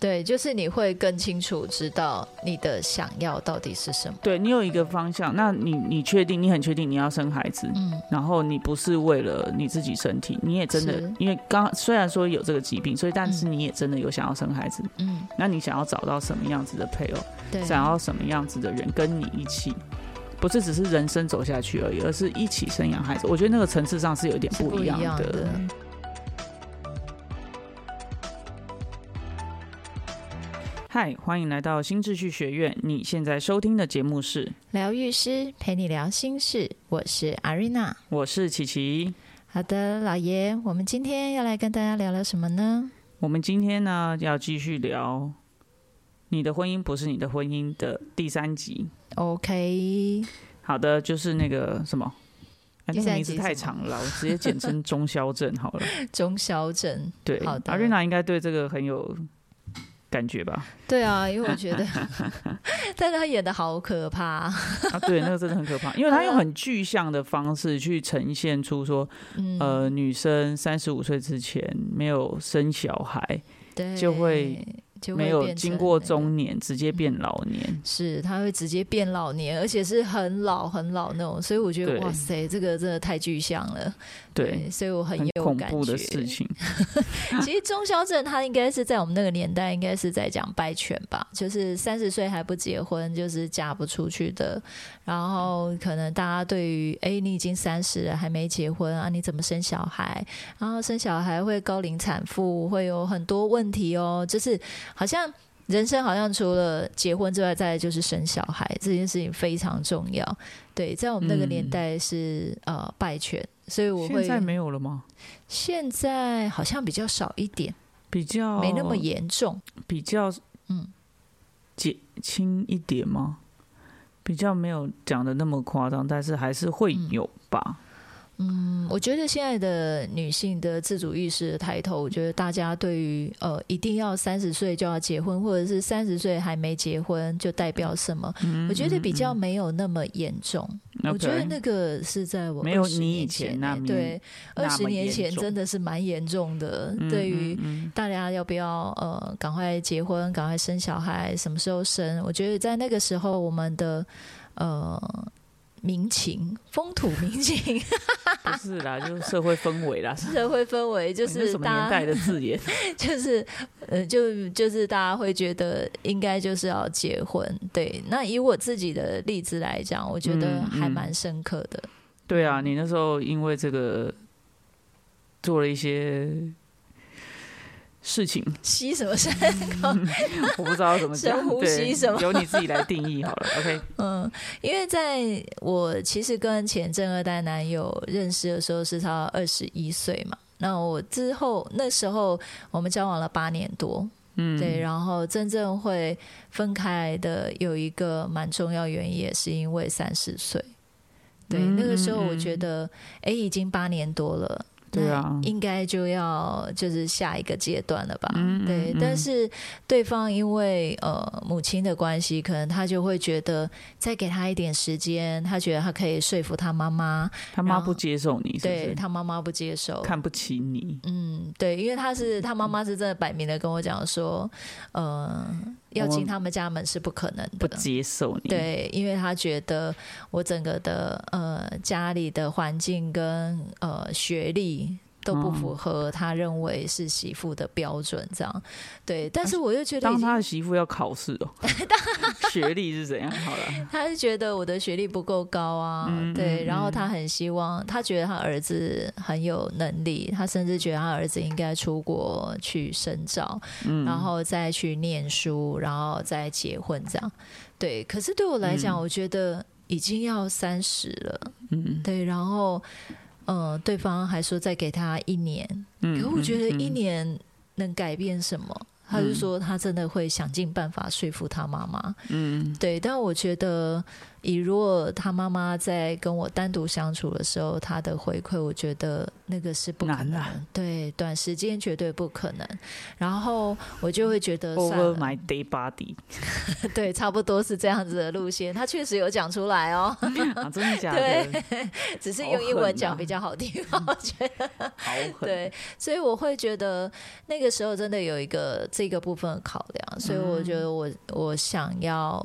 对，就是你会更清楚知道你的想要到底是什么。对你有一个方向，那你你确定你很确定你要生孩子，嗯，然后你不是为了你自己身体，你也真的因为刚虽然说有这个疾病，所以但是你也真的有想要生孩子，嗯，那你想要找到什么样子的配偶，对，想要什么样子的人跟你一起。不是只是人生走下去而已，而是一起生养孩子。我觉得那个层次上是有一点是不一样样的。嗨，欢迎来到新秩序学院。你现在收听的节目是，疗愈师陪你聊心事，我是阿瑞娜。我是琪琪。好的，老爷，我们今天要来跟大家聊聊什么呢？我们今天呢要继续聊你的婚姻不是你的婚姻的第三集。OK，好的，就是那个什么，个名字太长了，我直接简称中消症好了。中消症。对，好的阿瑞娜应该对这个很有感觉吧？对啊，因为我觉得，但是他演的好可怕。啊，对，那个真的很可怕，因为他用很具象的方式去呈现出说，嗯，呃，女生三十五岁之前没有生小孩，对，就会就会没有经过中年，直接变老年。是，他会直接变老年，而且是很老很老那种，所以我觉得哇塞，这个真的太具象了。对，所以我很很有感恐怖的觉事情。其实中消症他应该是在我们那个年代，应该是在讲败犬吧，就是三十岁还不结婚，就是嫁不出去的。然后可能大家对于哎，你已经三十了还没结婚啊，你怎么生小孩？然后生小孩会高龄产妇，会有很多问题哦，就是好像。人生好像除了结婚之外，再就是生小孩这件事情非常重要。对，在我们那个年嗯代是、呃败犬，所以我会现在没有了吗？现在好像比较少一点。比较没那么严重。比较嗯减轻一点吗？比较没有讲的那么夸张，但是还是会有吧。嗯，我觉得现在的女性的自主意识的抬头，我觉得大家对于呃一定要三十岁就要结婚，或者是三十岁还没结婚就代表什么？嗯我觉得比较没有那么严重。我觉得那个是在我没有20你以年前那欸对二十年前真的是蛮严重的。嗯对于嗯嗯大家要不要呃赶快结婚，赶快生小孩，什么时候生？我觉得在那个时候，我们的呃民情、风土民情、不是啦，就是社会氛围啦，社会氛围，就是什么年代的字眼？就是呃，就就是大家会觉得应该就是要结婚。对，那以我自己的例子来讲，我觉得还蛮深刻的。对啊，你那时候因为这个做了一些事情，吸什么山？我不知道怎么讲，深呼对吸什么由你自己来定义好了。OK，嗯，因为在我其实跟前正二代男友认识的时候是他二十一岁嘛，那我之后那时候我们交往了八年多，嗯，对，然后真正会分开的有一个蛮重要原因，也是因为三十岁。对，嗯那个时候嗯我觉得，哎、已经八年多了。对啊应该就要就是下一个阶段了吧？嗯嗯对，嗯但是对方因为呃母亲的关系，可能他就会觉得再给他一点时间，他觉得他可以说服他妈妈，他妈不接受你，是不对是？他妈妈不接受，看不起你，嗯，对，因为他是他妈妈是真的摆明的跟我讲说，呃，要进他们家门是不可能的不。接受你，，对，因为他觉得我整个的呃家里的环境跟呃学历都不哦符合他认为是媳妇的标准，这样对。但是我又觉得当他的媳妇要考试哦，学历是怎样？好了，他是觉得我的学历不够高啊，嗯对，嗯然后嗯他很希望，他觉得他儿子很有能力，他甚至觉得他儿子应该出国去深造，嗯，然后再去念书，然后再结婚这样。对，可是对我来讲，嗯我觉得已经要三十了，嗯对，然后呃，对方还说再给他一年，嗯，可我觉得嗯一年能改变什么？他就嗯。说他真的会想尽办法说服他妈妈，嗯。对，但我觉得，以如果他妈妈在跟我单独相处的时候，他的回馈，我觉得那个是不可能，对，短时间绝对不可能。然后我就会觉得算，over my day body 对，差不多是这样子的路线。他确实有讲出来哦，啊，真的假的？对只是用英文讲比较好听，我觉得。对，所以我会觉得那个时候真的有一个这个部分的考量，所以我觉得我我想要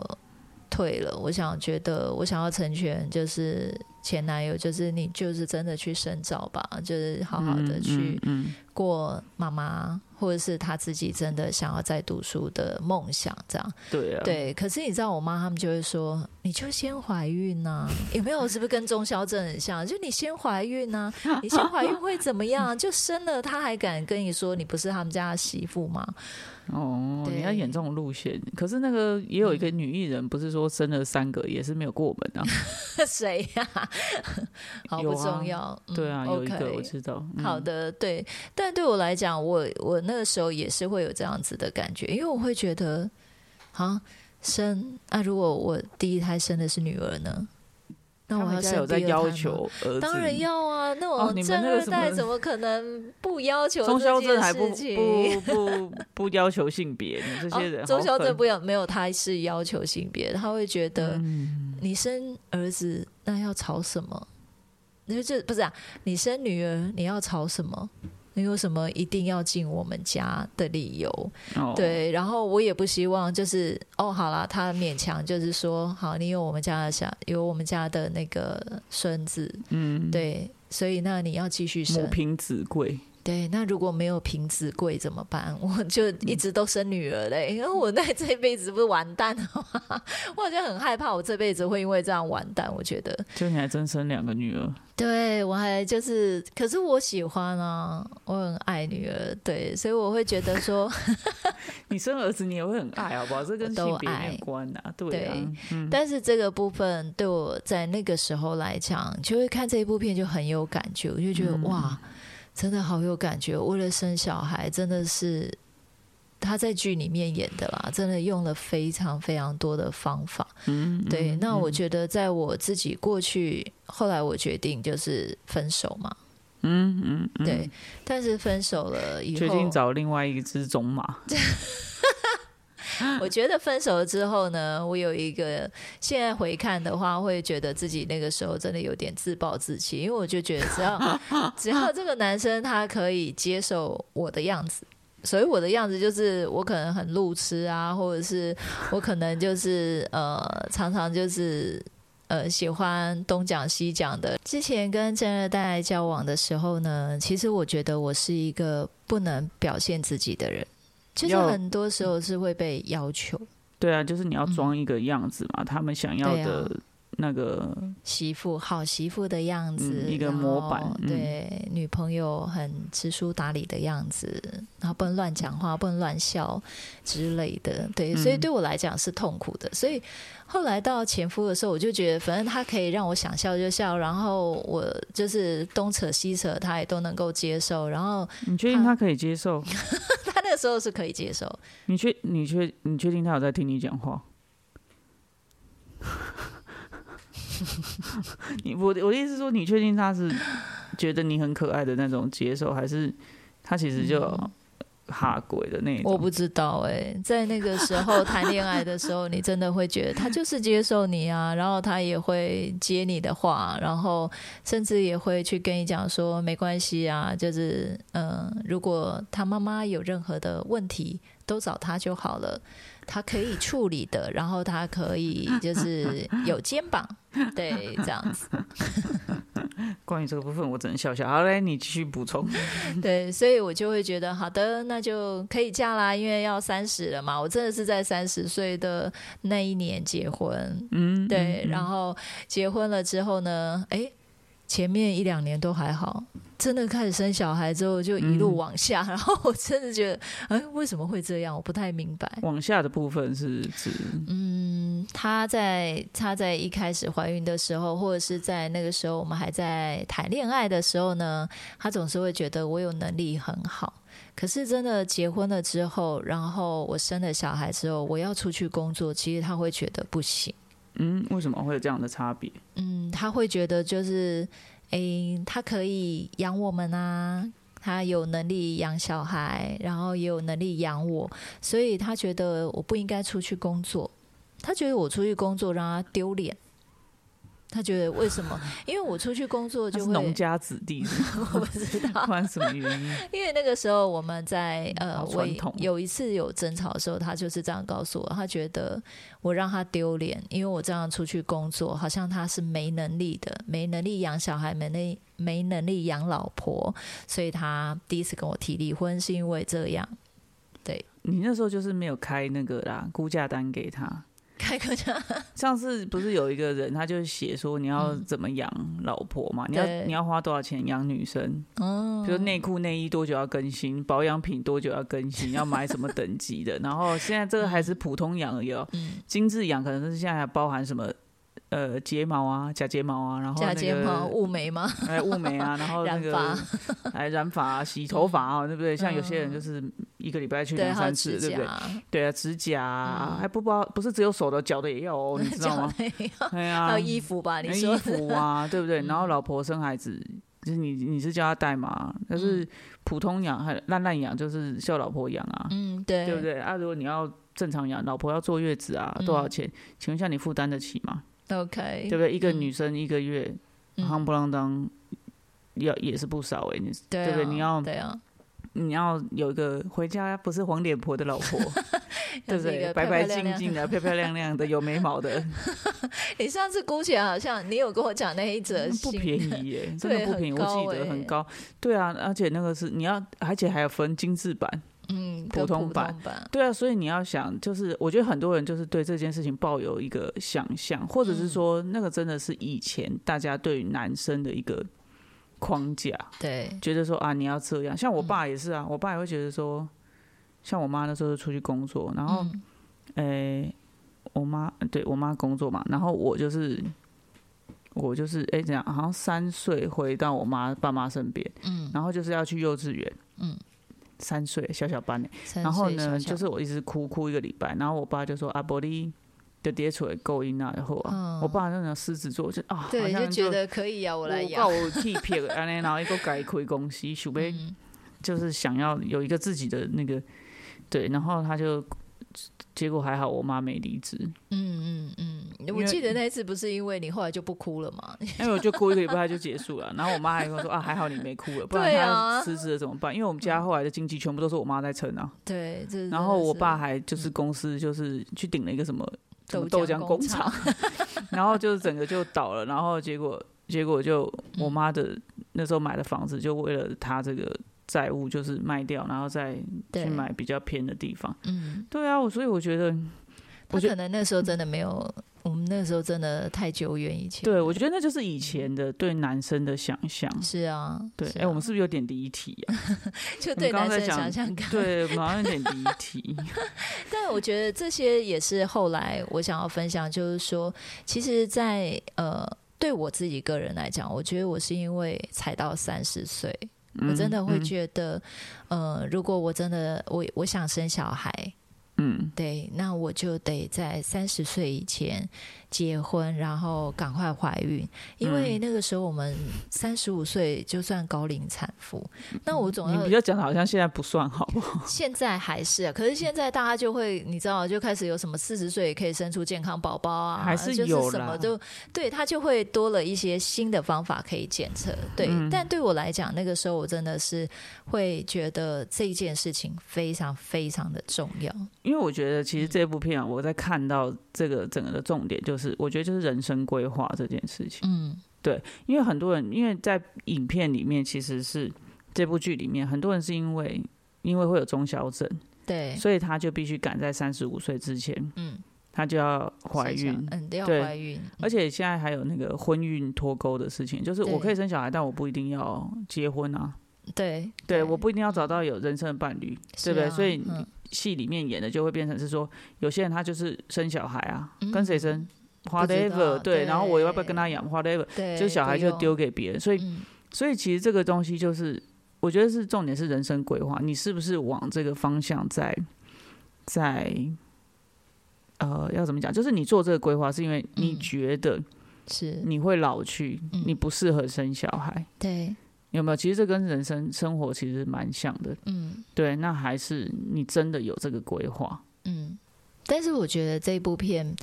退了，我想觉得我想要成全，就是前男友，就是你就是真的去深造吧，就是好好的去过妈妈。或者是他自己真的想要再读书的梦想，这样对啊，对。可是你知道，我妈他们就会说，你就先怀孕呐，有没有？是不是跟中消症很像？就你先怀孕呐，你先怀孕会怎么样？就生了，他还敢跟你说你不是他们家的媳妇吗？哦，你要演这种路线，可是那个也有一个女艺人，不是说生了三个也是没有过门啊？谁呀？好不重要。对啊，有一个我知道。好的，对。但对我来讲，我我那个时候也是会有这样子的感觉，因为我会觉得，啊，生啊，如果我第一胎生的是女儿呢？那我还有在要求当然要啊！那我正二代怎么可能不要求？中消镇还不不不不要求性别？你这些人，中消镇不要没有，他是要求性别，他会觉得你生儿子那要吵什么？那就不是啊？你生女儿你要吵什么？你有什么一定要进我们家的理由？对，然后我也不希望就是哦，好了，他勉强就是说，好，你有我们家的小，有我们家的那个孙子，嗯，对，所以那你要继续生，母凭子贵。对，那如果没有瓶子贵怎么办？我就一直都生女儿嘞，因为我那 这辈子不是完蛋了吗？我好像很害怕，我这辈子会因为这样完蛋。我觉得，就你还真生两个女儿？对，我还就是，可是我喜欢啊，我很爱女儿，对，所以我会觉得说，你生儿子你也会很爱，好不好？这跟性别没关啊，对啊。但是这个部分对我在那个时候来讲，就会看这一部片就很有感觉，我就觉得哇。真的好有感觉，为了生小孩，真的是他在剧里面演的啦，真的用了非常非常多的方法。嗯，对。那我觉得，在我自己过去，后来我决定就是分手嘛。嗯嗯，对。但是分手了以后，决定找另外一只种马。我觉得分手了之后呢，我有一个现在回看的话，会觉得自己那个时候真的有点自暴自弃，因为我就觉得只要 只要这个男生他可以接受我的样子，所以我的样子就是我可能很路痴啊，或者是我可能就是呃常常就是呃喜欢东讲西讲的。之前跟正二代交往的时候呢，其实我觉得我是一个不能表现自己的人。其实很多时候是会被要求，对啊，就是你要装一个样子嘛，他们想要的那个媳妇好媳妇的样子，一个模板，对，女朋友很知书达理的样子，然后不能乱讲话，不能乱笑之类的，对，所以对我来讲是痛苦的，所以。后来到前夫的时候，我就觉得反正他可以让我想笑就笑，然后我就是东扯西扯，他也都能够接受。然后你确定他可以接受？他那个时候是可以接受。你确你确你确定他有在听你讲话？你我我的意思说，你确定他是觉得你很可爱的那种接受，还是他其实就？哈鬼的那，我不知道哎，在那个时候谈恋爱的时候，你真的会觉得他就是接受你啊，然后他也会接你的话，然后甚至也会去跟你讲说没关系啊，就是嗯，如果他妈妈有任何的问题，都找他就好了。他可以处理的，然后他可以 就是有肩膀，对，这样子。关于这个部分，我只能笑笑。好嘞，你继续补充。对，所以我就会觉得，好的，那就可以嫁啦，因为要三十了嘛。我真的是在三十岁的那一年结婚，嗯，对。然后结婚了之后呢，哎，前面一两年都还好。真的开始生小孩之后，就一路往下，然后我真的觉得，哎，为什么会这样？我不太明白。往下的部分是指，嗯，她在她在一开始怀孕的时候，或者是在那个时候我们还在谈恋爱的时候呢，她总是会觉得我有能力很好。可是真的结婚了之后，然后我生了小孩之后，我要出去工作，其实她会觉得不行。嗯，为什么会有这样的差别？嗯，他会觉得就是。诶，他可以养我们啊，他有能力养小孩，然后也有能力养我，所以他觉得我不应该出去工作，他觉得我出去工作让他丢脸，他觉得为什么？因为我出去工作就会农家子弟，我不知道不，管什么原因？因为那个时候我们在呃，好我传统有一次有争吵的时候，他就是这样告诉我，他觉得我让他丢脸，因为我这样出去工作，好像他是没能力的，没能力养小孩，没能没能力养老婆，所以他第一次跟我提离婚是因为这样。对你那时候就是没有开那个啦估价单给他。开个价，上次不是有一个人，他就写说你要怎么养老婆嘛？你要你要花多少钱养女生？哦比如内裤、内衣多久要更新？保养品多久要更新？要买什么等级的？然后现在这个还是普通养而已哦，嗯，精致养可能是现在还包含什么？呃，睫毛啊，假睫毛啊，然后、那个、假睫毛、雾眉吗？哎，雾眉啊，然后那染个发哎染发、啊、洗头发啊，对不对？像有些人就是一个礼拜去，两三次，指对不对？甲，对啊，指甲啊、嗯还不包，不是只有手的，脚的也要哦，你知道吗？还有衣服吧？你哎说衣服啊，对不对？嗯然后老婆生孩子，就是你你是叫她带嘛？但是嗯普通养还烂烂养，就是叫老婆养啊，嗯，对，对不对？啊，如果你要正常养，老婆要坐月子啊，嗯多少钱？请问一下，你负担得起吗？？OK，对不对？一个嗯女生一个月嗯夯不啷当，要也是不少哎，你对不对你要对啊，你要有一个回家不是黄脸婆的老婆，对不对？白白净净的、漂漂亮亮的、有眉毛的，你上次估起来好像你有跟我讲那一则不便宜耶，真的不便宜，我记得欸很高。对啊，而且那个是你要，而且还有分精致版。嗯，普通版版，对啊，所以你要想，就是我觉得很多人就是对这件事情抱有一个想象，或者是说那个真的是以前大家对于男生的一个框架，对，觉得说啊你要这样。像我嗯。爸也是啊，我爸也会觉得说，像我妈那时候就出去工作，然后嗯。诶、我妈对我妈工作嘛，然后我就是我就是诶，怎样好像三岁回到我妈爸妈身边，嗯。然后就是要去幼稚园，嗯，三岁小小班呢，然后呢，小小就是我一直哭哭一个礼拜，然后我爸就说阿，玻璃的跌出来勾引啊，然后啊，嗯。我爸那种狮子座就啊，好对，就像觉得可以啊，我我来养，我替撇安尼，然后一个改亏公司，想要嗯。就是想要有一个自己的那个对，然后他就结果还好，我妈没离职，嗯嗯嗯，我记得那一次不是因为你后来就不哭了嘛？因为我就哭一个礼拜就结束了，然后我妈还跟我说啊，还好你没哭了，不然她辞职了怎么办？因为我们家后来的经济全部都是我妈在撑啊，对，然后我爸还就是公司就是去顶了一个什么豆豆浆工厂，然后就是整个就倒了，然后结果结果就嗯。我妈的那时候买的房子，就为了她这个债务就是卖掉，然后再去买比较偏的地方。嗯，对啊，我所以我觉得，他可能那时候真的没有，我们那时候真的太久远以前，对我觉得那就是以前的对男生的想象。是啊，对，是哎、我们啊是不是有点离题啊？就对男生想想看，对，我们好像有点离题。但我觉得这些也是后来我想要分享，就是说，其实在，呃，对我自己个人来讲，我觉得我是因为才到三十岁，我真的会嗯觉得，呃，如果我真的我我想生小孩，对，那我就得在三十岁以前结婚，然后赶快怀孕，因为那个时候我们三十五岁就算高龄产妇，那我总要你比较讲的好像现在不算好不好？现在还是啊，可是现在大家就会，你知道，就开始有什么四十岁也可以生出健康宝宝啊，还是就是有什么都对，他就会多了一些新的方法可以检测。对，嗯但对我来讲，那个时候我真的是会觉得这件事情非常非常的重要。因为我觉得其实这部片啊，我在看到这个整个的重点，就是我觉得就是人生规划这件事情。嗯对因为很多人，因为在影片里面其实是这部剧里面，很多人是因为因为会有中小症，对，所以他就必须赶在三十五岁之前，嗯，他就要怀孕。嗯，要对怀孕，而且现在还有那个婚孕脱钩的事情，就是我可以生小孩，但我不一定要结婚啊。对对，我不一定要找到有人生的伴侣，是对不对？啊所以嗯戏里面演的就会变成是说，有些人他就是生小孩啊，嗯跟谁生，whatever，对，然后我要不要跟他养，whatever，对，就小孩就丢给别人，所以嗯。所以其实这个东西就是，我觉得是重点是人生规划，你是不是往这个方向在在呃要怎么讲？就是你做这个规划是因为你嗯觉得是。你会老去，嗯。你不适合生小孩，对，有没有？其实这跟人生生活其实蛮像的，嗯。对。那还是你真的有这个规划，嗯，但是我觉得这部片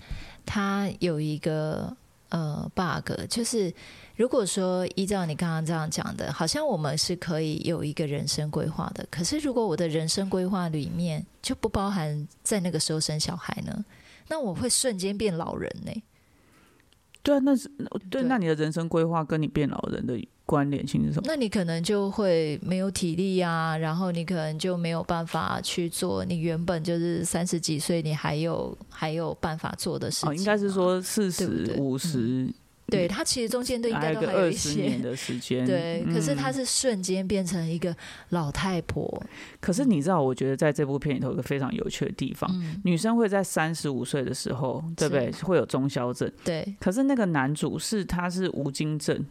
它有一个呃 bug，就是如果说依照你刚刚这样讲的，好像我们是可以有一个人生规划的。可是如果我的人生规划里面就不包含在那个时候生小孩呢，那我会瞬间变老人呢、对啊，那是对，对那你的人生规划跟你变老人的关联性是什么？那你可能就会没有体力啊，然后你可能就没有办法去做你原本就是三十几岁你还有还有办法做的事情、哦，应该是，说四十五十，对他其实中间都应该都还有一些年些。的时间。对，可是她嗯是瞬间变成一个老太婆，可是你知道，我觉得在这部片里头有个非常有趣的地方，嗯，女生会在三十五岁的时候，对不对？会有中消症。对，可是那个男主是他是无精症，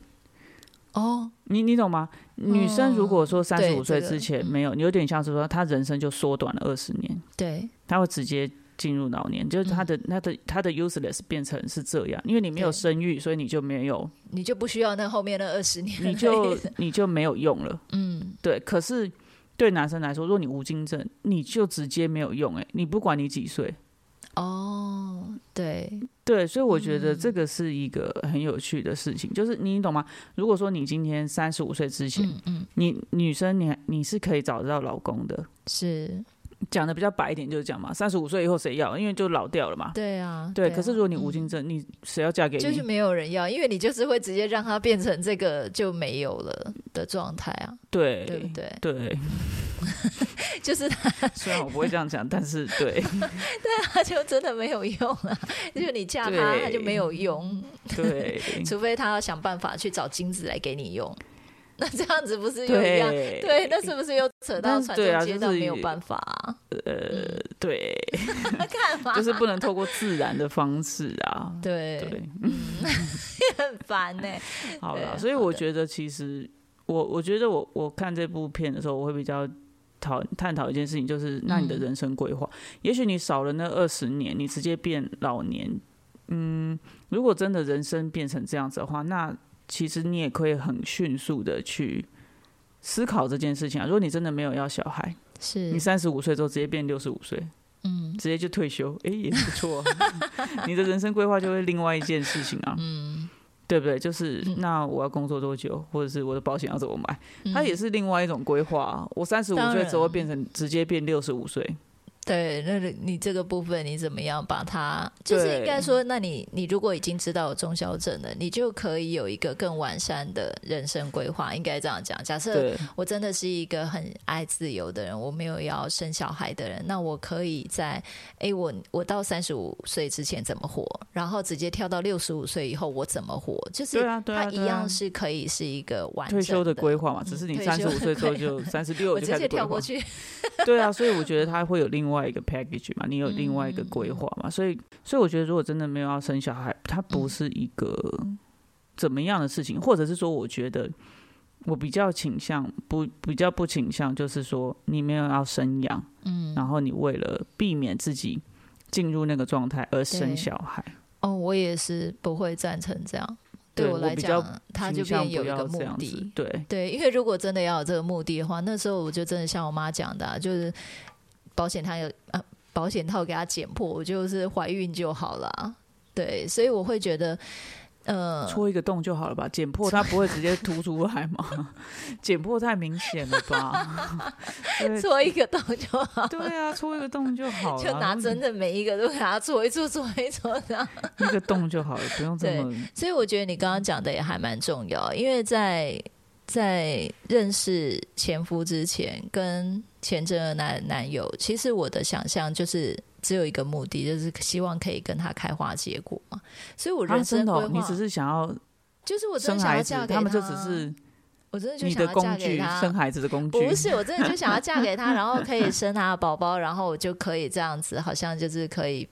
哦，你你懂吗？女生如果说三十五岁之前嗯。没有，你有点像是说她人生就缩短了二十年，对，她会直接进入老年，就是她的她的她的 useless 变成是这样，因为你没有生育，所以你就没有，你就不需要那后面那二十年，你就你就没有用了。嗯，对，可是对男生来说，如果你无精症，你就直接没有用、欸。哎，你不管你几岁，哦，对，对，所以我觉嗯得这个是一个很有趣的事情，就是你懂吗？如果说你今天三十五岁之前，嗯嗯，你女生你你是可以找得到老公的。是，讲的比较白一点就是讲嘛，三十五岁以后谁要？因为就老掉了嘛。对啊，对，啊可是如果你无嗯精症，你谁要嫁给你？就是没有人要，因为你就是会直接让他变成这个就没有了的状态啊，对对不对？对，就是他 虽然我不会这样讲，但是 对对啊就真的没有用啊，就是你嫁他，他就没有用，对除非他要想办法去找金子来给你用。那这样子不是又一样？对对，那是不是又扯到传对啊就是宗接代没有办法啊？呃对，干嘛？就是不能透过自然的方式啊。对，对，嗯很烦呢、好了，所以我觉得其实我我觉得我我看这部片的时候，我会比较讨探讨一件事情，就是那你的嗯人生规划，也许你少了那二十年，你直接变老年，嗯，如果真的人生变成这样子的话，那其实你也可以很迅速的去思考这件事情啊。如果你真的没有要小孩，是你，三十五岁之后直接变六十五岁，嗯直接就退休，诶，也不错啊。你的人生规划就会另外一件事情啊。嗯，对不对？就是嗯那我要工作多久，或者是我的保险要怎么买，它嗯也是另外一种规划啊。我三十五岁之后变成直接变六十五岁，对，那你这个部分你怎么样把它？就是应该说，那你你如果已经知道有中消症了，你就可以有一个更完善的人生规划，应该这样讲。假设我真的是一个很爱自由的人，我没有要生小孩的人，那我可以在哎，我我到三十五岁之前怎么活，然后直接跳到六十五岁以后我怎么活，就是它一样是可以是一个完整退休的规划。嘛，只是你退三十五岁之后就三十六我直接就开始。跳过去，对啊，所以我觉得它会有另外一个 package 嘛，你有另外一嗯个规划嘛，所以所以我觉得如果真的没有要生小孩，它嗯。不是一个怎么样的事情，或者是说，我觉得我比较倾向不比较不倾向，就是说你没有要生养，嗯，然后你为了避免自己进入那个状态而生小孩，哦，我也是不会赞成这样。对我来讲，他就有一个目的。对。对，因为如果真的要有这个目的的话，那时候我就真的像我妈讲的、啊，就是保险套有啊，保险套给它剪破，我就是怀孕就好了啊。对，所以我会觉得，呃，戳一个洞就好了吧？剪破它不会直接凸出来吗？剪破太明显了吧？戳一个洞就好，对啊，戳一个洞就好了，就拿针的每一个都给它戳一戳，戳一戳这样。一个洞就好了，不用这么所以我觉得你刚刚讲的也还蛮重要，因为在在认识前夫之前，跟前阵的男男友，其实我的想象就是只有一个目的，就是希望可以跟他开花结果嘛。所以我啊，人生真的、，哦你只是想要就是我真的想生孩子要嫁，给他们就只是我真的就你想要嫁的工具，给他，生孩子的工具。不是，我真的就想要 嫁给他，然后可以生他的宝宝，然后我就可以这样子，好像就是可以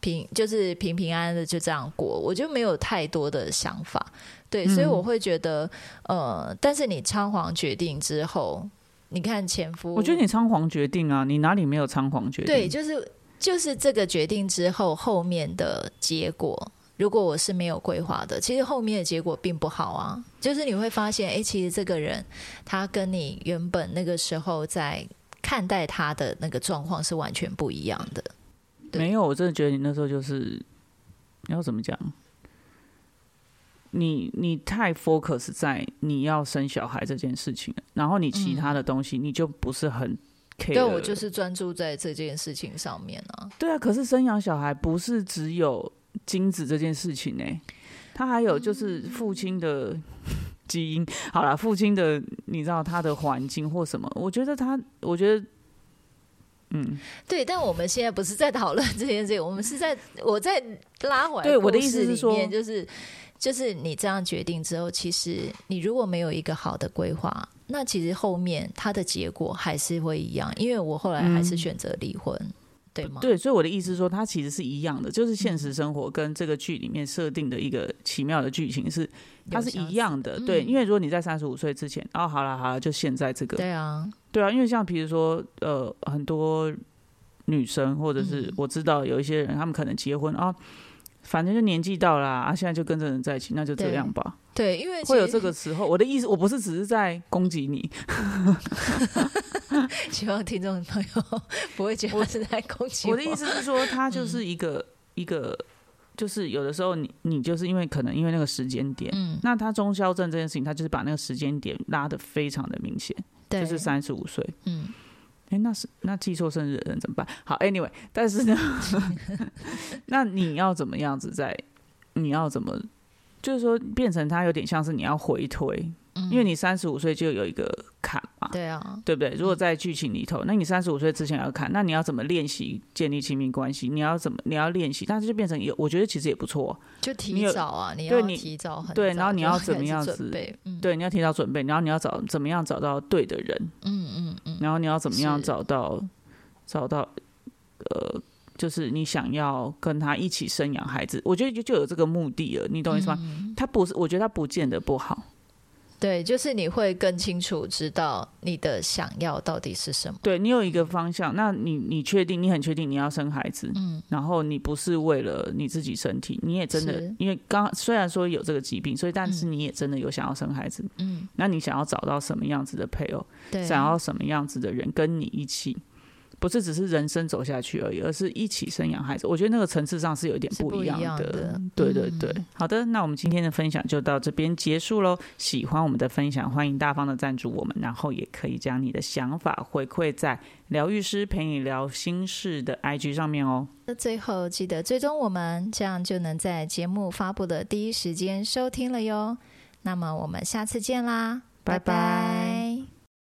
平，就是平平安安的就这样过，我就没有太多的想法。对，所以嗯我会觉得，呃，但是你仓皇决定之后，你看前夫，我觉得你仓皇决定啊，你哪里没有仓皇决定？对，就是就是这个决定之后，后面的结果，如果我是没有规划的，其实后面的结果并不好啊。就是你会发现，哎、其实这个人他跟你原本那个时候在看待他的那个状况是完全不一样的。对没有，我真的觉得你那时候就是你要怎么讲？你你太 focus 在你要生小孩这件事情，然后你其他的东西你就不是很 care。对我就是专注在这件事情上面啊。对啊，可是生养小孩不是只有精子这件事情呢、他还有就是父亲的基因。好了，父亲的你知道他的环境或什么，我觉得他，我觉得。嗯，对，但我们现在不是在讨论这件事情，我们是在我在拉回来。对我的意思是说就是就是你这样决定之后，其实你如果没有一个好的规划，那其实后面它的结果还是会一样。因为我后来还是选择离婚，对吗？对，所以我的意思是说，它其实是一样的，就是现实生活跟这个剧里面设定的一个奇妙的剧情是，它是一样的。对，因为如果你在三十五岁之前，哦，好了好了，就现在这个，对啊，对啊，因为像比如说，呃，很多女生或者是我知道有一些人，他们可能结婚啊，反正就年纪到了啊，现在就跟这人在一起，那就这样吧。对，因为会有这个时候。我的意思，我不是只是在攻击你，希望听众朋友不会觉得我是在攻击我的意思是说，他就是一个、一个，就是有的时候你你就是因为可能因为那个时间点，嗯，那他中消症这件事情，他就是把那个时间点拉的非常的明显，对，就是三十五岁，嗯。哎，那是那记错生日的人怎么办？好，Anyway，但是呢，那你要怎么样子在？你要怎么？就是说，变成他有点像是你要回推，因为你三十五岁就有一个坎嘛，对啊，对不对？如果在剧情里头，那你三十五岁之前要看，那你要怎么练习建立亲密关系？你要怎么？你要练习，但是就变成有，我觉得其实也不错，就提早啊，你要提早很对，然后你要怎么样子？嗯、对，你要提早准备，然后你要找怎么样找到对的人？嗯嗯嗯，然后你要怎么样找到找到呃。就是你想要跟他一起生养孩子，我觉得就就有这个目的了，你懂意思吗？他不是，我觉得他不见得不好。对，就是你会更清楚知道你的想要到底是什么。对你有一个方向，那你你确定你很确定你要生孩子，嗯，然后你不是为了你自己身体，你也真的因为刚虽然说有这个疾病，所以但是你也真的有想要生孩子，嗯，那你想要找到什么样子的配偶，想要什么样子的人跟你一起。不是只是人生走下去而已，而是一起生养孩子。我觉得那个层次上是有点不一样的。对对对，好的，那我们今天的分享就到这边结束喽。喜欢我们的分享，欢迎大方的赞助我们，然后也可以将你的想法回馈在疗愈师陪你聊心事的 IG 上面哦。那最后记得追踪我们，这样就能在节目发布的第一时间收听了哟。那么我们下次见啦，拜拜。